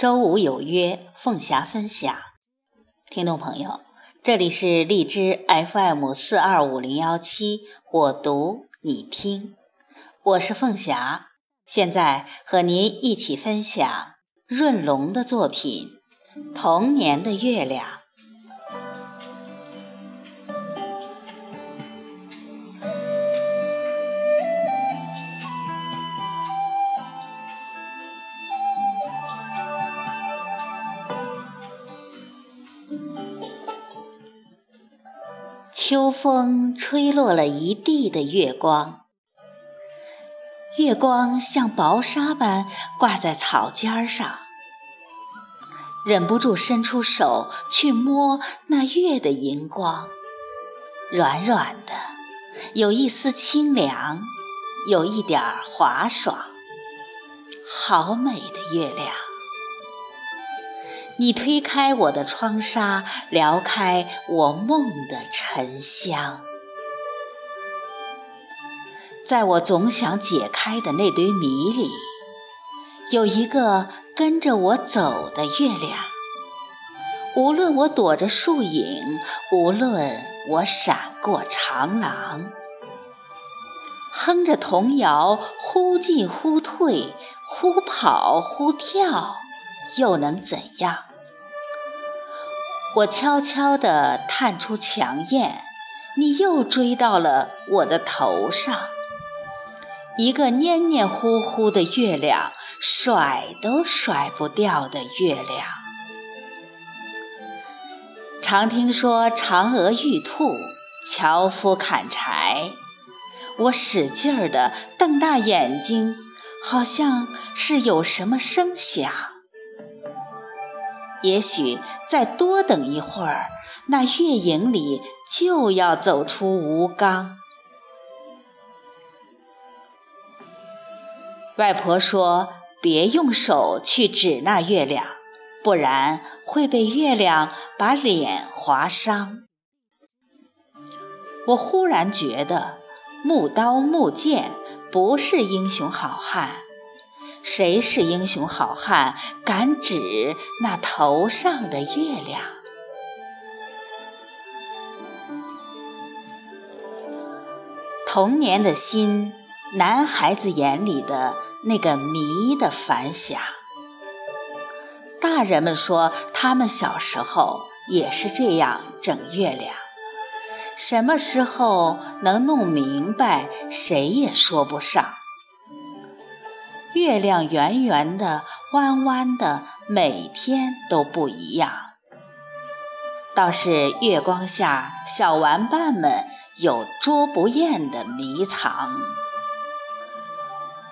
周五有约，凤霞分享。听众朋友，这里是荔枝 FM 四二五零幺七，我读你听，我是凤霞，现在和您一起分享润龙的作品《童年的月亮》。秋风吹落了一地的月光，月光像薄纱般挂在草尖上，忍不住伸出手去摸那月的银光，软软的，有一丝清凉，有一点滑爽，好美的月亮。你推开我的窗纱，撩开我梦的沉香，在我总想解开的那堆谜里，有一个跟着我走的月亮。无论我躲着树影，无论我闪过长廊，哼着童谣，忽进忽退，忽跑忽跳，又能怎样？我悄悄地探出墙沿，你又追到了我的头上。一个黏黏糊糊的月亮，甩都甩不掉的月亮。常听说嫦娥玉兔，樵夫砍柴。我使劲儿地瞪大眼睛，好像是有什么声响。也许再多等一会儿，那月影里就要走出吴刚。外婆说：“别用手去指那月亮，不然会被月亮把脸划伤。”我忽然觉得，木刀木剑不是英雄好汉。谁是英雄好汉？敢指那头上的月亮？童年的心，男孩子眼里的那个谜的反响。大人们说，他们小时候也是这样整月亮。什么时候能弄明白，谁也说不上。月亮圆圆的、弯弯的，每天都不一样。倒是月光下，小玩伴们有捉不厌的迷藏。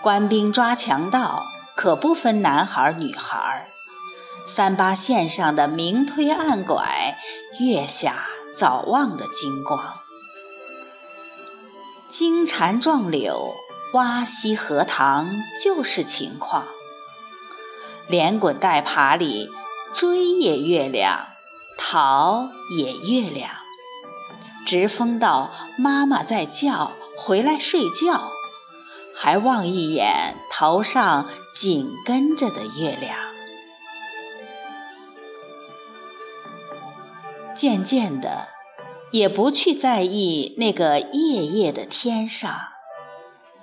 官兵抓强盗，可不分男孩女孩。三八线上的明推暗拐，月下早忘的金光。金蝉撞柳。挖溪荷塘就是情况，连滚带爬里追也月亮，逃也月亮，直疯到妈妈在叫回来睡觉，还望一眼头上紧跟着的月亮。渐渐的，也不去在意那个夜夜的天上。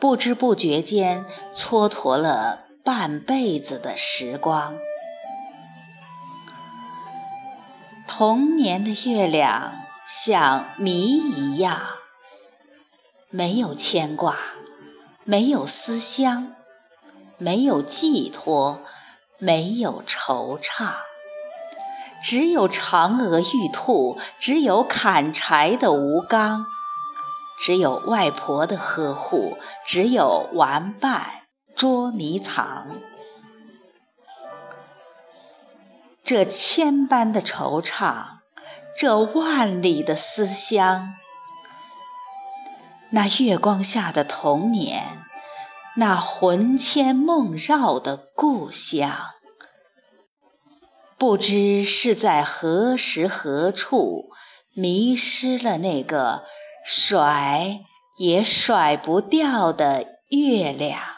不知不觉间，蹉跎了半辈子的时光。童年的月亮像谜一样，没有牵挂，没有思乡，没有寄托，没有惆怅，只有嫦娥玉兔，只有砍柴的吴刚。只有外婆的呵护，只有玩伴捉迷藏。这千般的惆怅，这万里的思乡，那月光下的童年，那魂牵梦绕的故乡，不知是在何时何处迷失了那个。甩也甩不掉的月亮。